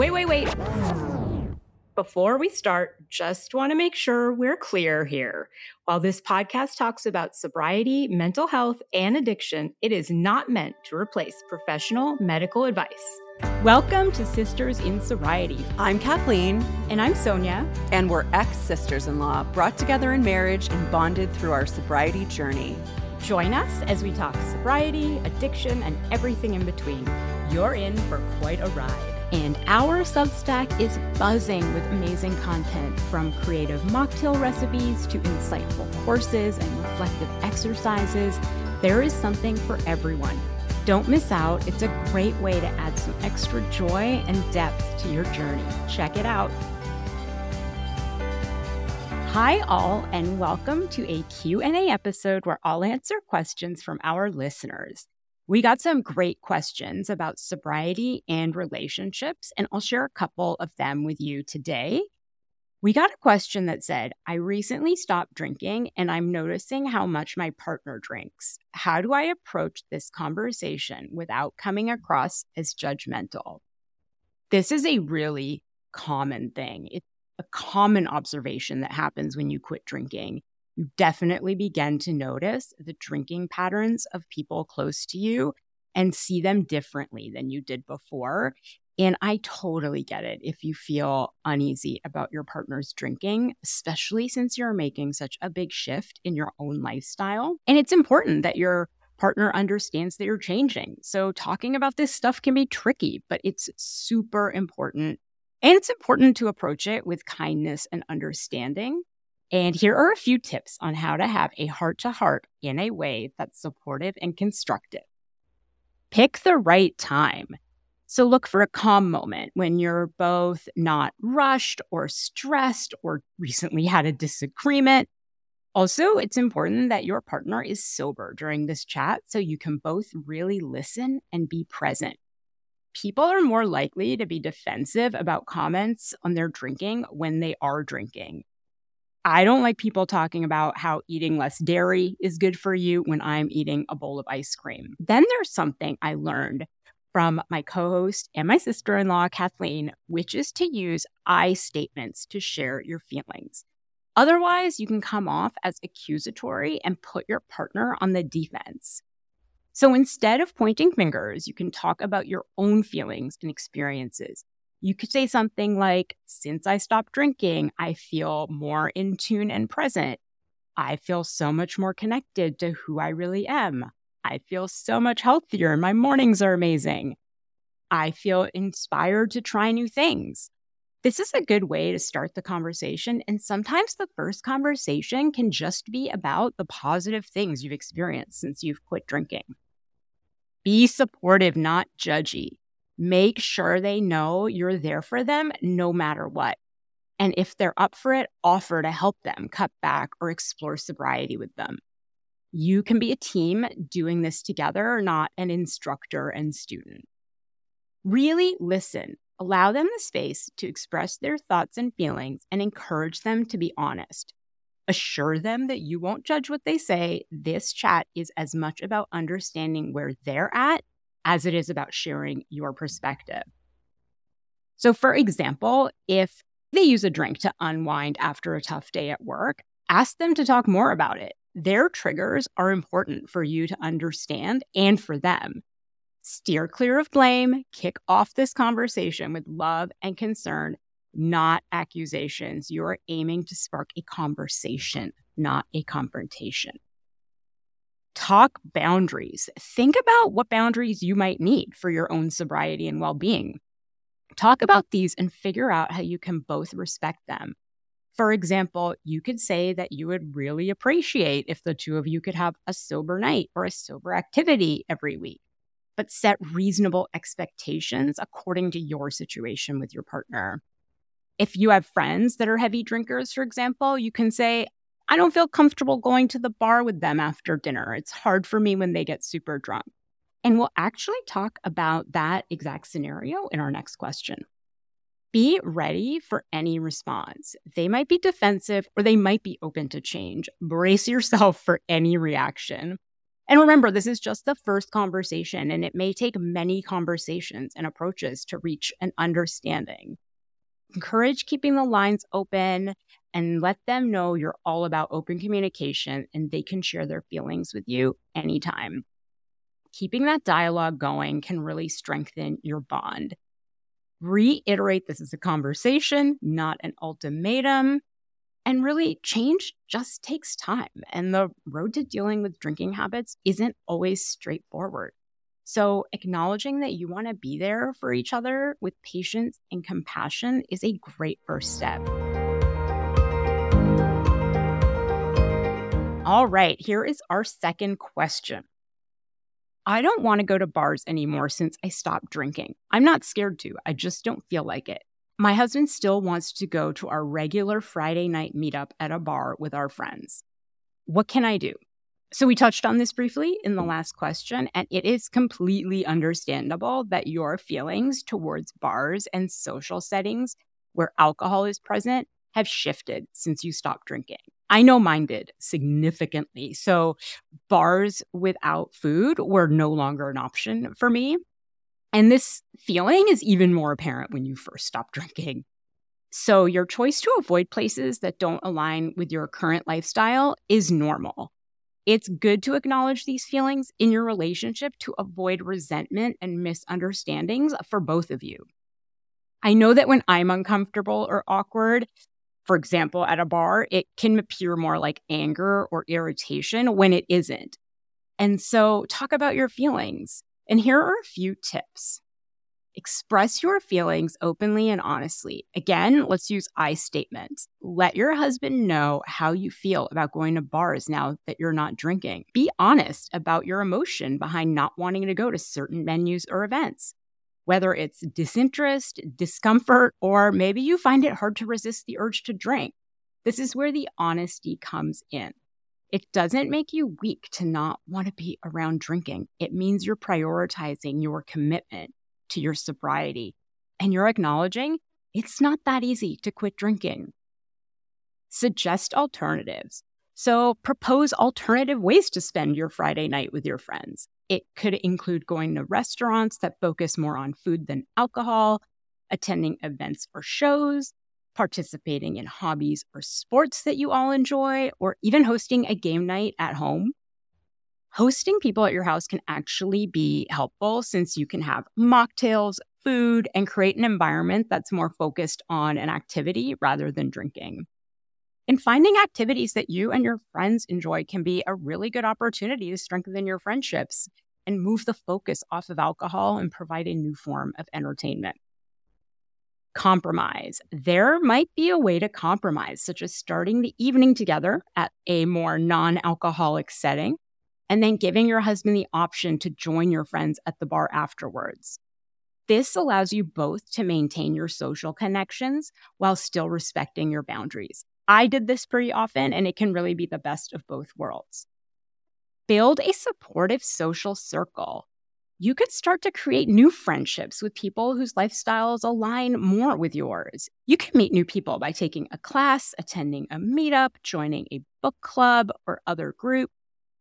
Wait, wait, wait. Before we start, just want to make sure we're clear here. While this podcast talks about sobriety, mental health, and addiction, it is not meant to replace professional medical advice. Welcome to Sisters in Sobriety. I'm Kathleen. And I'm Sonia. And we're ex sisters in law, brought together in marriage and bonded through our sobriety journey. Join us as we talk sobriety, addiction, and everything in between. You're in for quite a ride. And our Substack is buzzing with amazing content from creative mocktail recipes to insightful courses and reflective exercises. There is something for everyone. Don't miss out. It's a great way to add some extra joy and depth to your journey. Check it out. Hi all and welcome to a Q&A episode where I'll answer questions from our listeners. We got some great questions about sobriety and relationships, and I'll share a couple of them with you today. We got a question that said, I recently stopped drinking and I'm noticing how much my partner drinks. How do I approach this conversation without coming across as judgmental? This is a really common thing. It's a common observation that happens when you quit drinking you definitely begin to notice the drinking patterns of people close to you and see them differently than you did before. And I totally get it if you feel uneasy about your partner's drinking, especially since you're making such a big shift in your own lifestyle. And it's important that your partner understands that you're changing. So, talking about this stuff can be tricky, but it's super important. And it's important to approach it with kindness and understanding and here are a few tips on how to have a heart to heart in a way that's supportive and constructive. Pick the right time. So look for a calm moment when you're both not rushed or stressed or recently had a disagreement. Also, it's important that your partner is sober during this chat so you can both really listen and be present. People are more likely to be defensive about comments on their drinking when they are drinking. I don't like people talking about how eating less dairy is good for you when I'm eating a bowl of ice cream. Then there's something I learned from my co host and my sister in law, Kathleen, which is to use I statements to share your feelings. Otherwise, you can come off as accusatory and put your partner on the defense. So instead of pointing fingers, you can talk about your own feelings and experiences. You could say something like, Since I stopped drinking, I feel more in tune and present. I feel so much more connected to who I really am. I feel so much healthier and my mornings are amazing. I feel inspired to try new things. This is a good way to start the conversation. And sometimes the first conversation can just be about the positive things you've experienced since you've quit drinking. Be supportive, not judgy. Make sure they know you're there for them no matter what. And if they're up for it, offer to help them cut back or explore sobriety with them. You can be a team doing this together, not an instructor and student. Really listen, allow them the space to express their thoughts and feelings, and encourage them to be honest. Assure them that you won't judge what they say. This chat is as much about understanding where they're at as it is about sharing your perspective. So, for example, if they use a drink to unwind after a tough day at work, ask them to talk more about it. Their triggers are important for you to understand and for them. Steer clear of blame, kick off this conversation with love and concern, not accusations. You're aiming to spark a conversation, not a confrontation talk boundaries. Think about what boundaries you might need for your own sobriety and well being. Talk about these and figure out how you can both respect them. For example, you could say that you would really appreciate if the two of you could have a sober night or a sober activity every week, but set reasonable expectations according to your situation with your partner. If you have friends that are heavy drinkers, for example, you can say, I don't feel comfortable going to the bar with them after dinner. It's hard for me when they get super drunk. And we'll actually talk about that exact scenario in our next question. Be ready for any response. They might be defensive or they might be open to change. Brace yourself for any reaction. And remember, this is just the first conversation, and it may take many conversations and approaches to reach an understanding. Encourage keeping the lines open and let them know you're all about open communication and they can share their feelings with you anytime. Keeping that dialogue going can really strengthen your bond. Reiterate this is a conversation, not an ultimatum. And really, change just takes time. And the road to dealing with drinking habits isn't always straightforward. So, acknowledging that you want to be there for each other with patience and compassion is a great first step. All right, here is our second question. I don't want to go to bars anymore since I stopped drinking. I'm not scared to, I just don't feel like it. My husband still wants to go to our regular Friday night meetup at a bar with our friends. What can I do? So, we touched on this briefly in the last question, and it is completely understandable that your feelings towards bars and social settings where alcohol is present have shifted since you stopped drinking. I know mine did significantly. So, bars without food were no longer an option for me. And this feeling is even more apparent when you first stop drinking. So, your choice to avoid places that don't align with your current lifestyle is normal. It's good to acknowledge these feelings in your relationship to avoid resentment and misunderstandings for both of you. I know that when I'm uncomfortable or awkward, for example, at a bar, it can appear more like anger or irritation when it isn't. And so, talk about your feelings. And here are a few tips. Express your feelings openly and honestly. Again, let's use I statements. Let your husband know how you feel about going to bars now that you're not drinking. Be honest about your emotion behind not wanting to go to certain menus or events. Whether it's disinterest, discomfort, or maybe you find it hard to resist the urge to drink. This is where the honesty comes in. It doesn't make you weak to not want to be around drinking. It means you're prioritizing your commitment to your sobriety and you're acknowledging it's not that easy to quit drinking. Suggest alternatives. So, propose alternative ways to spend your Friday night with your friends. It could include going to restaurants that focus more on food than alcohol, attending events or shows, participating in hobbies or sports that you all enjoy, or even hosting a game night at home. Hosting people at your house can actually be helpful since you can have mocktails, food, and create an environment that's more focused on an activity rather than drinking. And finding activities that you and your friends enjoy can be a really good opportunity to strengthen your friendships and move the focus off of alcohol and provide a new form of entertainment compromise. There might be a way to compromise, such as starting the evening together at a more non alcoholic setting, and then giving your husband the option to join your friends at the bar afterwards. This allows you both to maintain your social connections while still respecting your boundaries. I did this pretty often, and it can really be the best of both worlds. Build a supportive social circle you could start to create new friendships with people whose lifestyles align more with yours. You can meet new people by taking a class, attending a meetup, joining a book club or other group.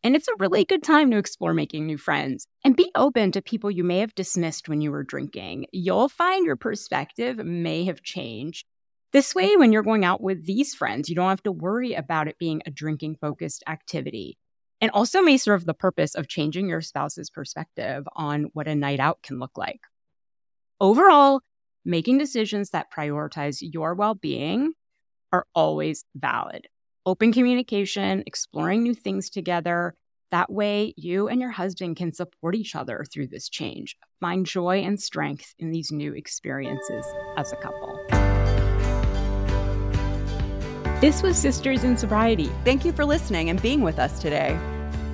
And it's a really good time to explore making new friends and be open to people you may have dismissed when you were drinking. You'll find your perspective may have changed. This way, when you're going out with these friends, you don't have to worry about it being a drinking focused activity and also may serve the purpose of changing your spouse's perspective on what a night out can look like. Overall, making decisions that prioritize your well being are always valid. Open communication, exploring new things together. That way, you and your husband can support each other through this change. Find joy and strength in these new experiences as a couple. This was Sisters in Sobriety. Thank you for listening and being with us today.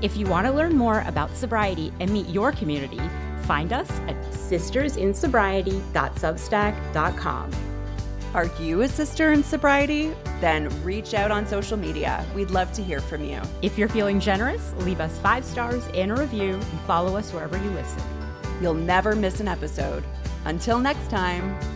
If you want to learn more about sobriety and meet your community, find us at sistersinsobriety.substack.com. Are you a sister in sobriety? Then reach out on social media. We'd love to hear from you. If you're feeling generous, leave us five stars and a review and follow us wherever you listen. You'll never miss an episode. Until next time.